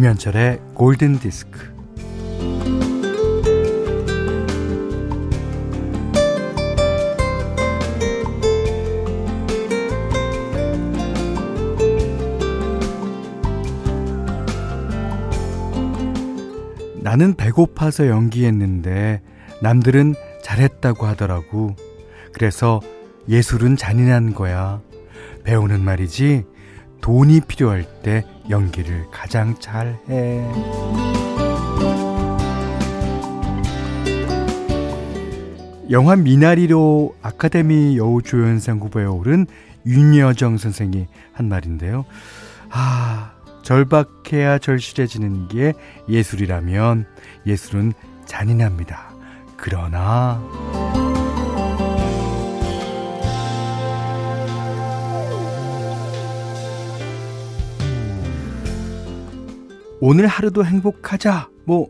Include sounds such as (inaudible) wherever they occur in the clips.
김현철의 골든 디스크. 나는 배고파서 연기했는데 남들은 잘했다고 하더라고. 그래서 예술은 잔인한 거야. 배우는 말이지 돈이 필요할 때 연기를 가장 잘해. 영화 미나리로 아카데미 여우조연상 후보에 오른 윤여정 선생이 한 말인데요. 아, 절박해야 절실해지는 게 예술이라면 예술은 잔인합니다. 그러나 오늘 하루도 행복하자. 뭐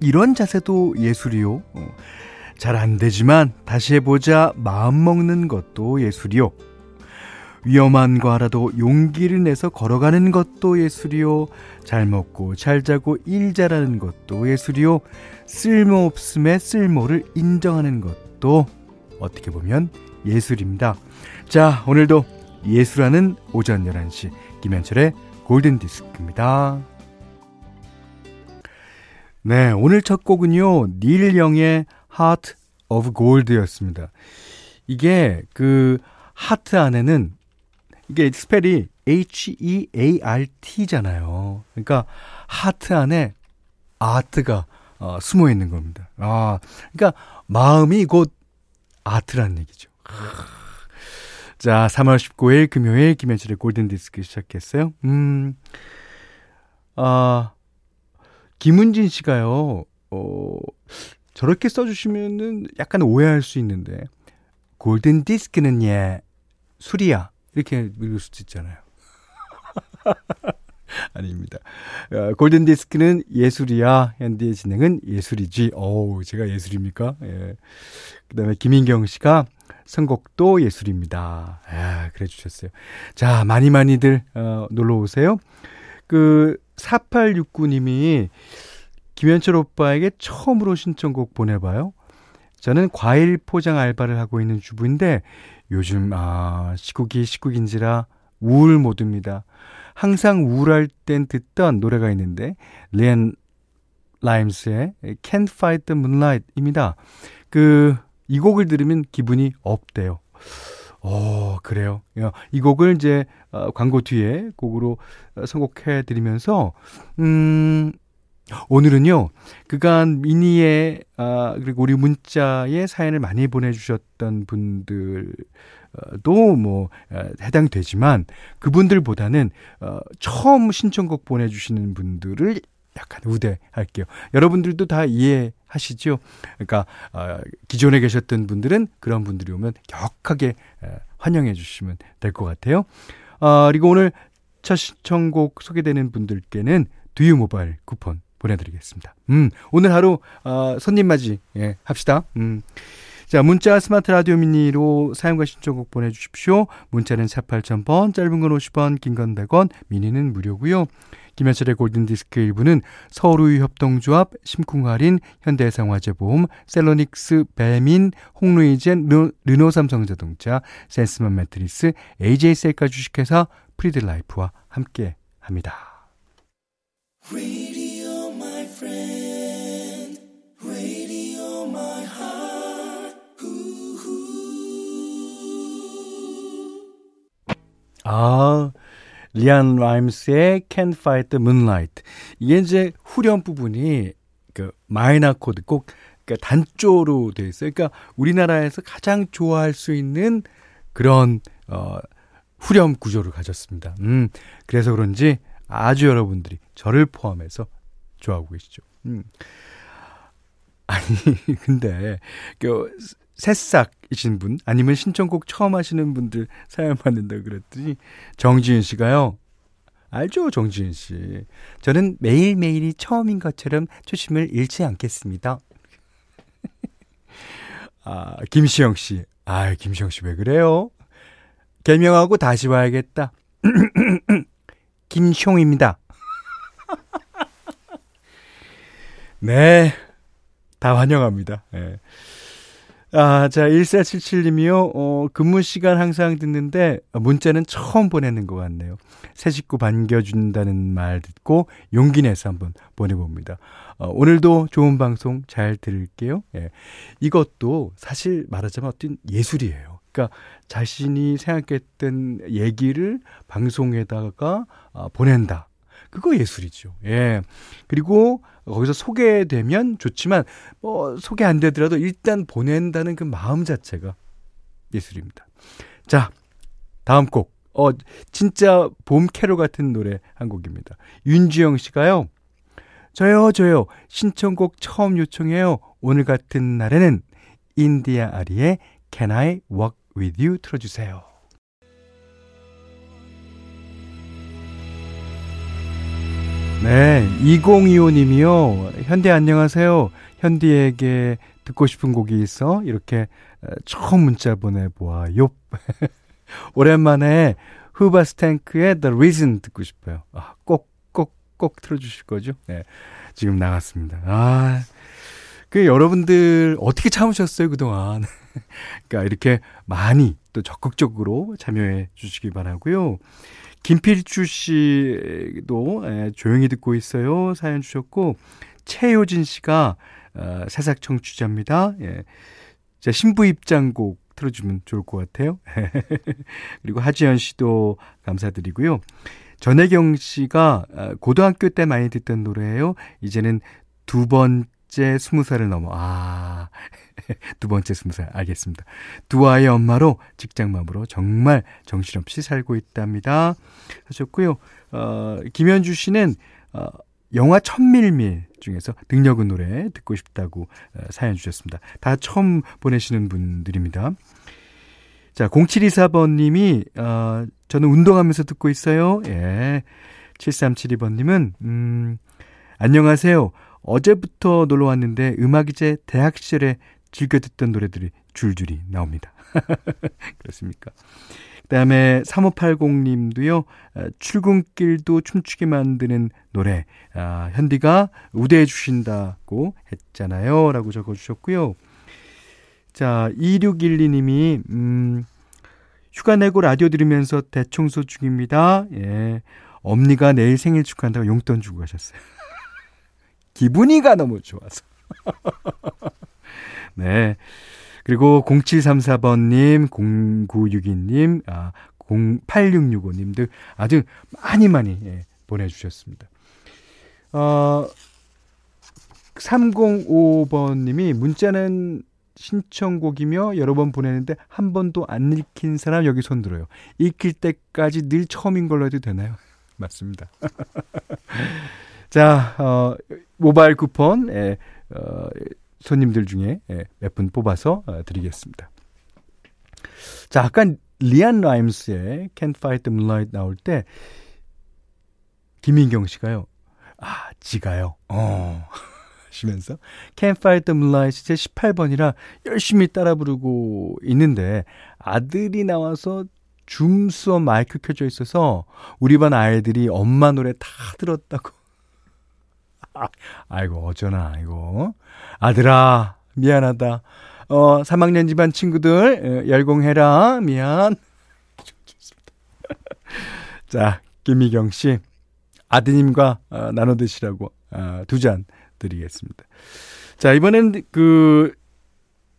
이런 자세도 예술이요. 어, 잘안 되지만 다시 해보자 마음 먹는 것도 예술이요. 위험한 거 알아도 용기를 내서 걸어가는 것도 예술이요. 잘 먹고 잘 자고 일 잘하는 것도 예술이요. 쓸모없음의 쓸모를 인정하는 것도 어떻게 보면 예술입니다. 자, 오늘도 예술하는 오전 11시 김현철의 골든디스크입니다. 네, 오늘 첫 곡은요, 닐 영의 Heart of Gold였습니다. 이게 그 하트 안에는 이게 스펠이 H-E-A-R-T잖아요. 그러니까 하트 안에 아트가 어, 숨어 있는 겁니다. 아, 그러니까 마음이 곧 아트라는 얘기죠. 자, 3월 19일 금요일 김현철의 골든 디스크 시작했어요. 음, 아, 김은진 씨가요, 어, 저렇게 써주시면은 약간 오해할 수 있는데, 골든 디스크는 예, 술이야. 이렇게 읽을 수도 있잖아요. (laughs) 아닙니다. 어, 골든 디스크는 예술이야. 현디의 진행은 예술이지. 어우, 제가 예술입니까? 예. 그 다음에 김인경 씨가 선곡도 예술입니다. 아, 그래 주셨어요. 자, 많이 많이들, 어, 놀러 오세요. 그, 4869님이 김현철 오빠에게 처음으로 신청곡 보내봐요. 저는 과일 포장 알바를 하고 있는 주부인데 요즘 아 시국이 시국인지라 우울 모드입니다. 항상 우울할 땐 듣던 노래가 있는데 리앤 라임스의 Can't Fight the Moonlight입니다. 그 이 곡을 들으면 기분이 업돼요. 어, 그래요. 이 곡을 이제 어, 광고 뒤에 곡으로 어, 선곡해 드리면서 음 오늘은요, 그간 미니에, 아, 그리고 우리 문자에 사연을 많이 보내 주셨던 분들, 도 뭐, 어, 해당되지만, 그분들보다는, 어, 처음 신청곡 보내주시는 분들을 약간 우대할게요. 여러분들도 다 이해하시죠? 그러니까, 어, 기존에 계셨던 분들은 그런 분들이 오면 격하게 에, 환영해 주시면 될 것 같아요. 어, 그리고 오늘 첫 신청곡 소개되는 분들께는 두유 모바일 쿠폰 보내드리겠습니다. 음, 오늘 하루, 어, 손님 맞이, 예, 합시다. 음. 자, 문자 스마트 라디오 미니로 사용과 신청곡 보내주십시오. 문자는 4 8000번, 짧은 건 50원, 긴 건 100원, 미니는 무료고요 김현철의 골든디스크 일부는 서울우유협동조합, 심쿵할인, 현대해상화재보험, 셀로닉스, 배민, 홍루이젠, 르노삼성자동차, 센스맘 매트리스, AJ셀카 주식회사, 프리드라이프와 함께 합니다. 아, 리안 라임스의 Can't Fight the Moonlight. 이게 이제 후렴 부분이 그 마이너 코드 꼭 그러니까 단조로 돼 있어요. 그러니까 우리나라에서 가장 좋아할 수 있는 그런 어 후렴 구조를 가졌습니다. 음. 그래서 그런지 아주 여러분들이 저를 포함해서 좋아하고 계시죠. 음. 아니, (laughs) 근데 그 새싹이신 분 아니면 신청곡 처음 하시는 분들 사연 받는다 그랬더니 정지윤 씨가요. 알죠, 정지윤 씨. 저는 매일매일이 처음인 것처럼 초심을 잃지 않겠습니다. (laughs) 아, 김시영 씨. 아, 김시영 씨 왜 그래요? 개명하고 다시 와야겠다. (clears throat) 김숑입니다. (laughs) 네. 다 환영합니다. 예. 아, 자, 1477님이요. 어, 근무 시간 항상 듣는데 문자는 처음 보내는 것 같네요. 새 식구 반겨준다는 말 듣고 용기 내서 한번 보내봅니다. 어, 오늘도 좋은 방송 잘 들을게요. 예. 이것도 사실 말하자면 어떤 예술이에요. 그러니까 자신이 생각했던 얘기를 방송에다가 어, 보낸다. 그거 예술이죠. 예. 그리고 거기서 소개되면 좋지만 뭐 소개 안 되더라도 일단 보낸다는 그 마음 자체가 예술입니다. 자, 다음 곡. 어, 진짜 봄 캐롤 같은 노래 한 곡입니다. 윤주영 씨가요. 저요, 저요. 신청곡 처음 요청해요. 오늘 같은 날에는 인디아 아리의 Can I Walk With You 틀어주세요. 네, 2025님이요. 현대 안녕하세요. 현디에게 듣고 싶은 곡이 있어 이렇게 처음 문자 보내보아요. (laughs) 오랜만에 후바스탱크의 The Reason 듣고 싶어요. 아, 꼭, 꼭, 꼭 틀어주실 거죠? 네, 지금 나갔습니다. 아, 그 여러분들 어떻게 참으셨어요, 그동안? (laughs) 그러니까 이렇게 많이 또 적극적으로 참여해 주시기 바라고요. 김필주 씨도 예, 조용히 듣고 있어요. 사연 주셨고 최효진 씨가 어, 새싹 청취자입니다. 예. 제 신부 입장곡 틀어주면 좋을 것 같아요. (laughs) 그리고 하지연 씨도 감사드리고요. 전혜경 씨가 어, 고등학교 때 많이 듣던 노래예요. 이제는 두 번 째 스무 살을 넘어. 아, (laughs) 두 번째 스무 살 알겠습니다. 두 아이의 엄마로 직장맘으로 정말 정신없이 살고 있답니다. 하셨고요. 어, 김현주 씨는 어, 영화 천밀밀 중에서 등력은 노래 듣고 싶다고 어, 사연 주셨습니다. 다 처음 보내시는 분들입니다. 자, 0724번님이, 어, 저는 운동하면서 듣고 있어요. 예. 7372번님은, 음, 안녕하세요. 어제부터 놀러 왔는데 음악 이제 대학 시절에 즐겨 듣던 노래들이 줄줄이 나옵니다. (laughs) 그렇습니까? 그 다음에 3580님도요, 어, 출근길도 춤추게 만드는 노래, 아, 현디가 우대해 주신다고 했잖아요. 라고 적어 주셨고요. 자, 2612님이, 음, 휴가 내고 라디오 들으면서 대청소 중입니다. 예. 엄니가 내일 생일 축하한다고 용돈 주고 가셨어요. (laughs) 기분이가 너무 좋아서. (laughs) 네. 그리고 0734번님, 0962님, 아, 08665님들 아주 많이 많이 예, 보내주셨습니다. 어, 305번님이 문자는 신청곡이며 여러 번 보내는데 한 번도 안 읽힌 사람 여기 손 들어요. 읽힐 때까지 늘 처음인 걸로 해도 되나요? (laughs) 맞습니다. (laughs) 자, 어, 모바일 쿠폰, 예, 어, 손님들 중에 예, 몇분 뽑아서 어, 드리겠습니다. 자, 아까 리안 라임스의 Can't Fight the Moonlight 나올 때 김민경 씨가요. 아, 지가요. 어. (laughs) 하시면서 Can't Fight the Moonlight 제 18번이라 열심히 따라 부르고 있는데 아들이 나와서 줌 수업 마이크 켜져 있어서 우리 반 아이들이 엄마 노래 다 들었다고. (laughs) 아이고 어쩌나 이거 아들아 미안하다. 어 3학년 집안 친구들 열공해라 미안. (laughs) 자 김미경 씨 아드님과 어, 나눠 드시라고 어, 두잔 드리겠습니다. 자 이번엔 그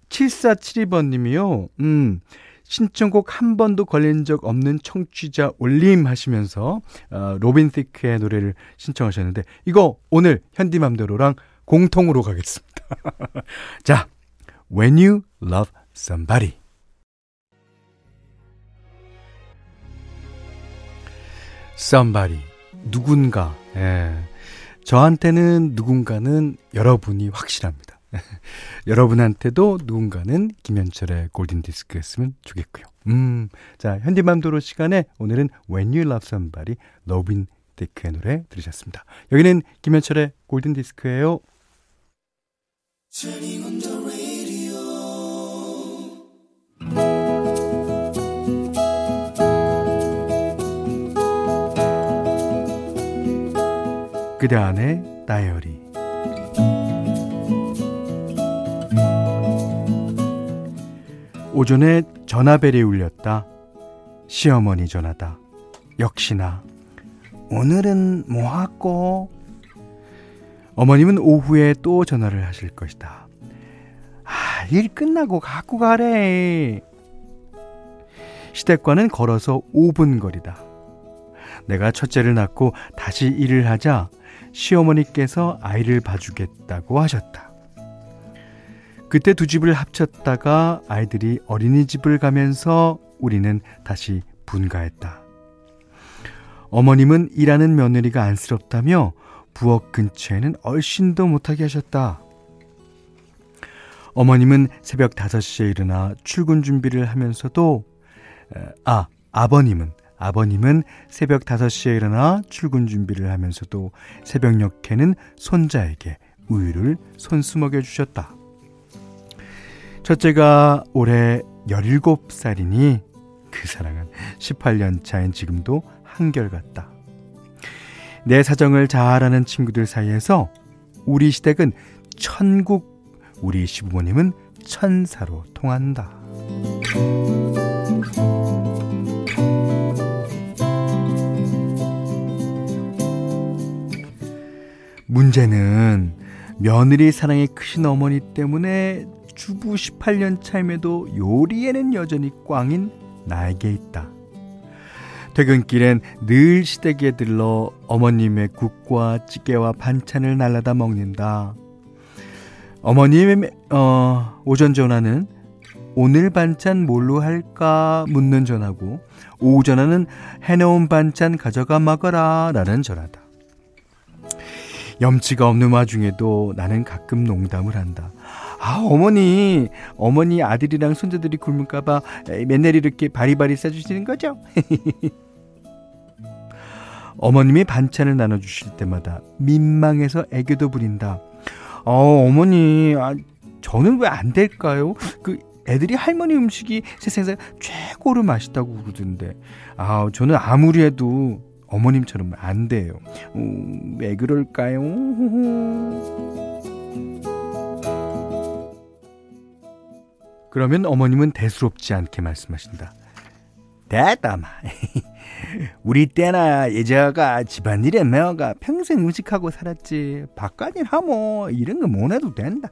7472번 님이요. 음. 신청곡 한 번도 걸린 적 없는 청취자 올림 하시면서 어, 로빈 시크의 노래를 신청하셨는데 이거 오늘 현디맘대로랑 공통으로 가겠습니다. (laughs) 자, When You Love Somebody. somebody 누군가 예. 저한테는 누군가는 여러분이 확실합니다. (laughs) 여러분한테도 누군가는 김현철의 골든디스크였으면 좋겠고요. 음, 자, 현디맘도로 시간에 오늘은 When You Love Somebody, 러빈 데크의 노래 들으셨습니다. 여기는 김현철의 골든디스크예요. 그대 안의 다이어리 오전에 전화벨이 울렸다. 시어머니 전화다. 역시나 오늘은 뭐 하고? 어머님은 오후에 또 전화를 하실 것이다. 아, 일 끝나고 갖고 가래. 시댁과는 걸어서 5분 거리다. 내가 첫째를 낳고 다시 일을 하자 시어머니께서 아이를 봐주겠다고 하셨다. 그때 두 집을 합쳤다가 아이들이 어린이집을 가면서 우리는 다시 분가했다. 어머님은 일하는 며느리가 안쓰럽다며 부엌 근처에는 얼씬도 못하게 하셨다. 어머님은 새벽 5시에 일어나 출근 준비를 하면서도 아, 아버님은 아버님은 새벽 5시에 일어나 출근 준비를 하면서도 새벽녘에는 손자에게 우유를 손수 먹여 주셨다. 첫째가 올해 17살이니 그 사랑은 18년 차인 지금도 한결같다. 내 사정을 잘 아는 친구들 사이에서 우리 시댁은 천국, 우리 시부모님은 천사로 통한다. 문제는 며느리 사랑이 크신 어머니 때문에 주부 18년 차임에도 요리에는 여전히 꽝인 나에게 있다. 퇴근길엔 늘 시댁에 들러 어머님의 국과 찌개와 반찬을 날라다 먹는다. 어머님의 어, 오전 전화는 오늘 반찬 뭘로 할까 묻는 전화고 오후 전화는 해놓은 반찬 가져가 먹어라 라는 전화다. 염치가 없는 와중에도 나는 가끔 농담을 한다. 아, 어머니, 어머니 아들이랑 손자들이 굶을까봐 맨날 이렇게 바리바리 싸주시는 거죠? (laughs) 어머님이 반찬을 나눠주실 때마다 민망해서 애교도 부린다. 어, 어머니, 아, 저는 왜 안 될까요? 그 애들이 할머니 음식이 세상에서 최고로 맛있다고 그러던데. 아, 저는 아무리 해도 어머님처럼 안 돼요. 음, 왜 그럴까요? (laughs) 그러면 어머님은 대수롭지 않게 말씀하신다. 대담아. (laughs) 우리 때나 예자가 집안일에 매어가 평생 음식하고 살았지. 바깥일 하모 이런 거 못 해도 된다.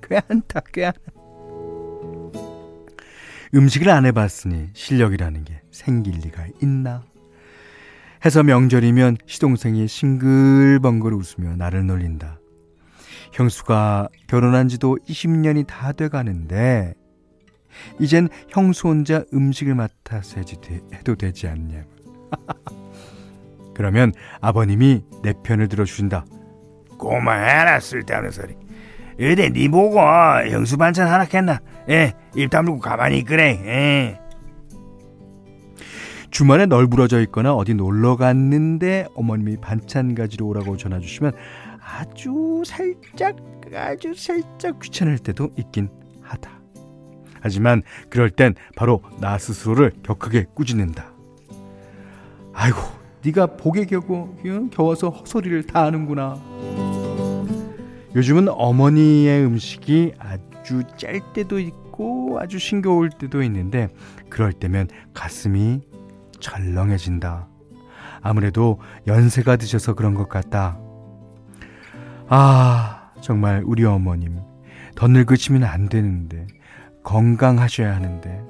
괜찮다, 괜찮 음식을 안 해봤으니 실력이라는 게 생길 리가 있나? 해서 명절이면 시동생이 싱글벙글 웃으며 나를 놀린다. 형수가 결혼한 지도 20년이 다 돼가는데 이젠 형수 혼자 음식을 맡아서 해도 되지 않냐. (laughs) 그러면 아버님이 내 편을 들어주신다. 꼬마해라 쓸데없는 소리. 어디 니 보고 형수 반찬 하나 겠나? 예, 입 다물고 가만히 있그래. 예. 주말에 널브러져 있거나 어디 놀러 갔는데 어머님이 반찬 가지러 오라고 전화 주시면 아주 살짝 아주 살짝 귀찮을 때도 있긴 하다. 하지만 그럴 땐 바로 나 스스로를 격하게 꾸짖는다. 아이고, 네가 복에 겨고 겨워서 헛소리를 다 하는구나. 요즘은 어머니의 음식이 아주 짤 때도 있고 아주 싱거울 때도 있는데 그럴 때면 가슴이 철렁해진다. 아무래도 연세가 드셔서 그런 것 같다. 아, 정말 우리 어머님 더 늙으시면 안 되는데 건강하셔야 하는데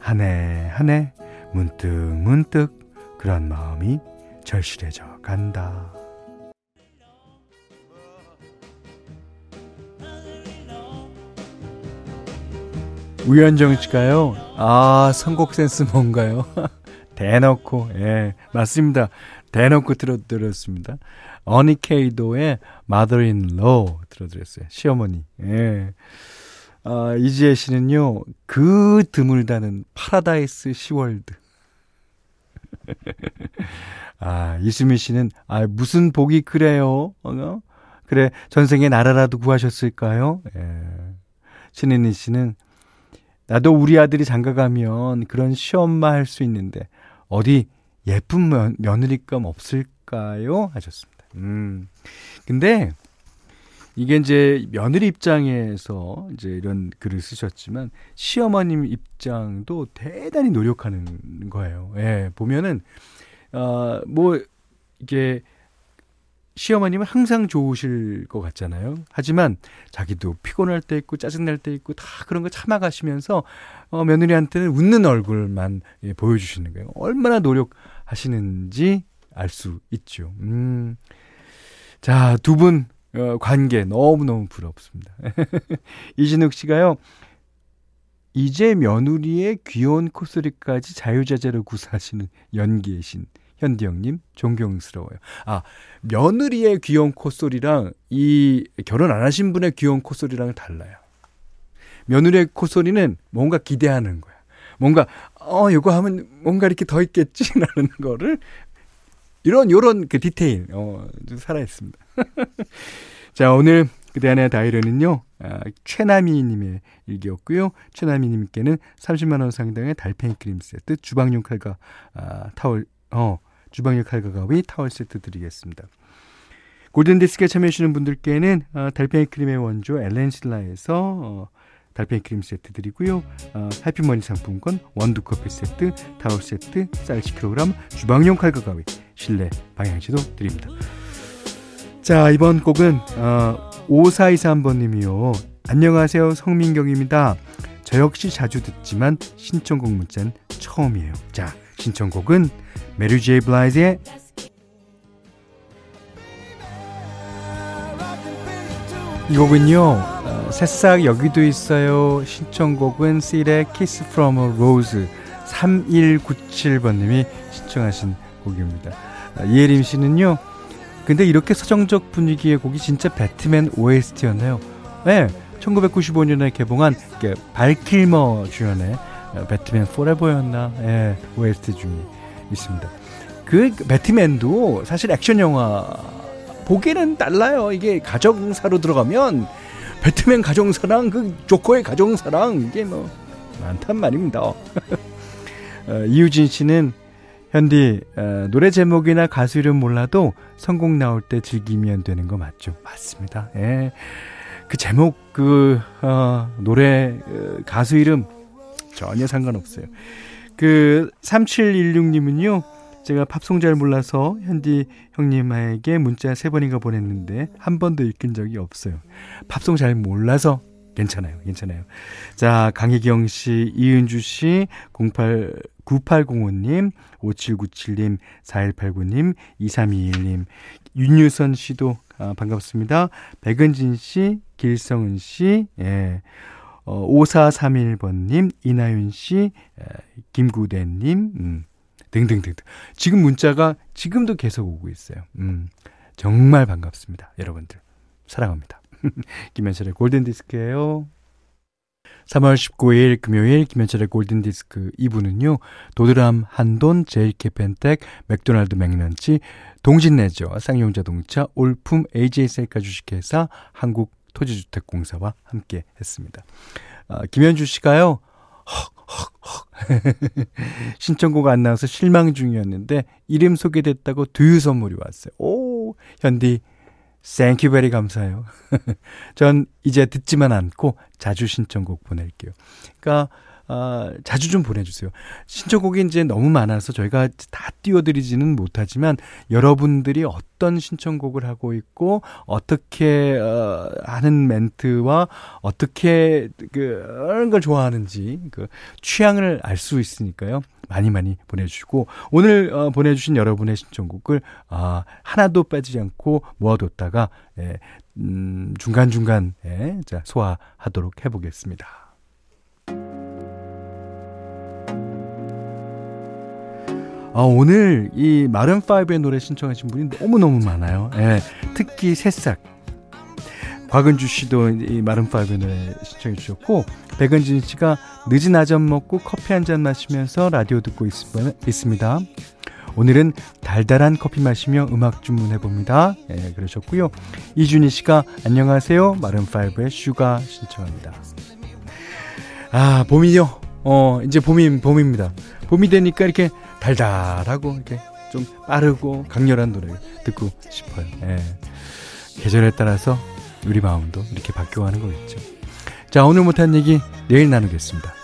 한 해 한 해 문득 문득 그런 마음이 절실해져 간다. 우현정 씨가요. 아, 선곡 센스 뭔가요? (laughs) 대놓고, 예, 맞습니다. 대놓고 들어드렸습니다. 어니케이도의 Mother in Law 들어드렸어요. 시어머니. 예. 아, 이지혜 씨는요, 그 드물다는 파라다이스 시월드. (laughs) 아, 이수미 씨는, 아, 무슨 복이 그래요? 어? 그래, 전생에 나라라도 구하셨을까요? 예. 신인희 씨는, 나도 우리 아들이 장가 가면 그런 시엄마 할 수 있는데, 어디 예쁜 며, 며느리감 없을까요? 하셨습니다. 음. 근데 이게 이제 며느리 입장에서 이제 이런 글을 쓰셨지만 시어머님 입장도 대단히 노력하는 거예요. 예, 보면은 어뭐 이게 시어머님은 항상 좋으실 것 같잖아요. 하지만 자기도 피곤할 때 있고 짜증날 때 있고 다 그런 거 참아가시면서 어, 며느리한테는 웃는 얼굴만 예, 보여주시는 거예요. 얼마나 노력하시는지 알 수 있죠. 음. 자, 두분 어, 관계 너무너무 부럽습니다. (laughs) 이진욱 씨가요. 이제 며느리의 귀여운 콧소리까지 자유자재로 구사하시는 연기의 신 현디 형님 존경스러워요. 아 며느리의 귀여운 콧소리랑 이 결혼 안 하신 분의 귀여운 콧소리랑은 달라요. 며느리의 콧소리는 뭔가 기대하는 거야. 뭔가 어 이거 하면 뭔가 이렇게 더 있겠지라는 (laughs) 거를 이런 요런 그 디테일 어 살아 있습니다. (laughs) 자, 오늘 그대 안의 다이어리는요. 아, 최나미님의 일기였고요. 최나미님께는 30만 원 상당의 달팽이 크림 세트, 주방용 칼과 아, 타월, 어, 주방용 칼과 가위, 타월 세트 드리겠습니다. 골든디스크에 참여해주시는 분들께는 어, 달팽이 크림의 원조 엘렌실라에서 어, 달팽이 크림 세트 드리고요. 어, 해피머니 상품권, 원두커피 세트, 타월 세트, 쌀 10kg, 주방용 칼과 가위, 실내 방향제도 드립니다. 자, 이번 곡은 어, 5423번님이요. 안녕하세요. 성민경입니다. 저 역시 자주 듣지만 신청곡 문자는 처음이에요. 자, 신청곡은 메리 제이 블라이즈의 이 곡은요 어, 새싹 여기도 있어요 신청곡은 실의 Kiss from a Rose 3197번님이 신청하신 곡입니다 아, 이혜림 씨는요 근데 이렇게 서정적 분위기의 곡이 진짜 배트맨 OST였나요? 네, 1995년에 개봉한 발킬머 주연의 어, 배트맨 포레버였나 예, OST 중에 있습니다. 그 배트맨도 사실 액션 영화 보기에는 달라요. 이게 가정사로 들어가면 배트맨 가정사랑 그 조커의 가정사랑 이게 뭐 많단 말입니다. (laughs) 어, 이유진 씨는 현디 어, 노래 제목이나 가수 이름 몰라도 선곡 나올 때 즐기면 되는 거 맞죠? 맞습니다. 예. 그 제목 그 어, 노래 어, 가수 이름 전혀 상관없어요. 그 3716님은요. 제가 팝송 잘 몰라서 현디 형님에게 문자 세 번인가 보냈는데 한 번도 읽힌 적이 없어요. 팝송 잘 몰라서 괜찮아요. 괜찮아요. 자, 강희경 씨, 이은주 씨, 08 9805님, 5797님, 4189님, 2321님, 윤유선 씨도 아, 반갑습니다. 백은진 씨, 길성은 씨, 예. 어, 5431번님, 이나윤 씨, 에, 김구대님, 음, 등등등등. 지금 문자가 지금도 계속 오고 있어요. 음, 정말 반갑습니다. 여러분들. 사랑합니다. (laughs) 김현철의 골든디스크예요 3월 19일 금요일 김현철의 골든디스크 2부는요. 도드람, 한돈, 제일캐펜텍, 맥도날드 맥런치, 동진내저, 쌍용자동차, 올품, AJ셀카 주식회사, 한국토지주택공사와 함께 했습니다. 아, 김현주 씨가요. 헉 헉 헉 (laughs) 신청곡 안 나와서 실망 중이었는데 이름 소개됐다고 두유 선물이 왔어요. 오 현디 thank you very 감사해요. (laughs) 전 이제 듣지만 않고 자주 신청곡 보낼게요. 그러니까 아, 자주 좀 보내주세요. 신청곡이 이제 너무 많아서 저희가 다 띄워드리지는 못하지만 여러분들이 어떤 신청곡을 하고 있고 어떻게 어, 하는 멘트와 어떻게 그런 걸 좋아하는지 그 취향을 알 수 있으니까요. 많이 많이 보내주시고 오늘 어, 보내주신 여러분의 신청곡을 아, 하나도 빠지지 않고 모아뒀다가 예, 음, 중간 중간 예, 자 소화하도록 해보겠습니다. 아, 오늘 이 마른5의 노래 신청하신 분이 너무너무 많아요. 예, 특히 새싹. 곽은주 씨도 이 마룬5의 노래 신청해 주셨고, 백은진 씨가 늦은 아점 먹고 커피 한 잔 마시면서 라디오 듣고 있, 있습니다. 오늘은 달달한 커피 마시며 음악 주문해 봅니다. 예, 그러셨고요. 이준희 씨가 안녕하세요. 마룬5의 Sugar 신청합니다. 아, 봄이요. 어, 이제 봄이, 봄입니다. 봄이 되니까 이렇게 달달하고 이렇게 좀 빠르고 강렬한 노래 듣고 싶어요. 예. 계절에 따라서 우리 마음도 이렇게 바뀌어 가는 거겠죠. 자, 오늘 못한 얘기 내일 나누겠습니다.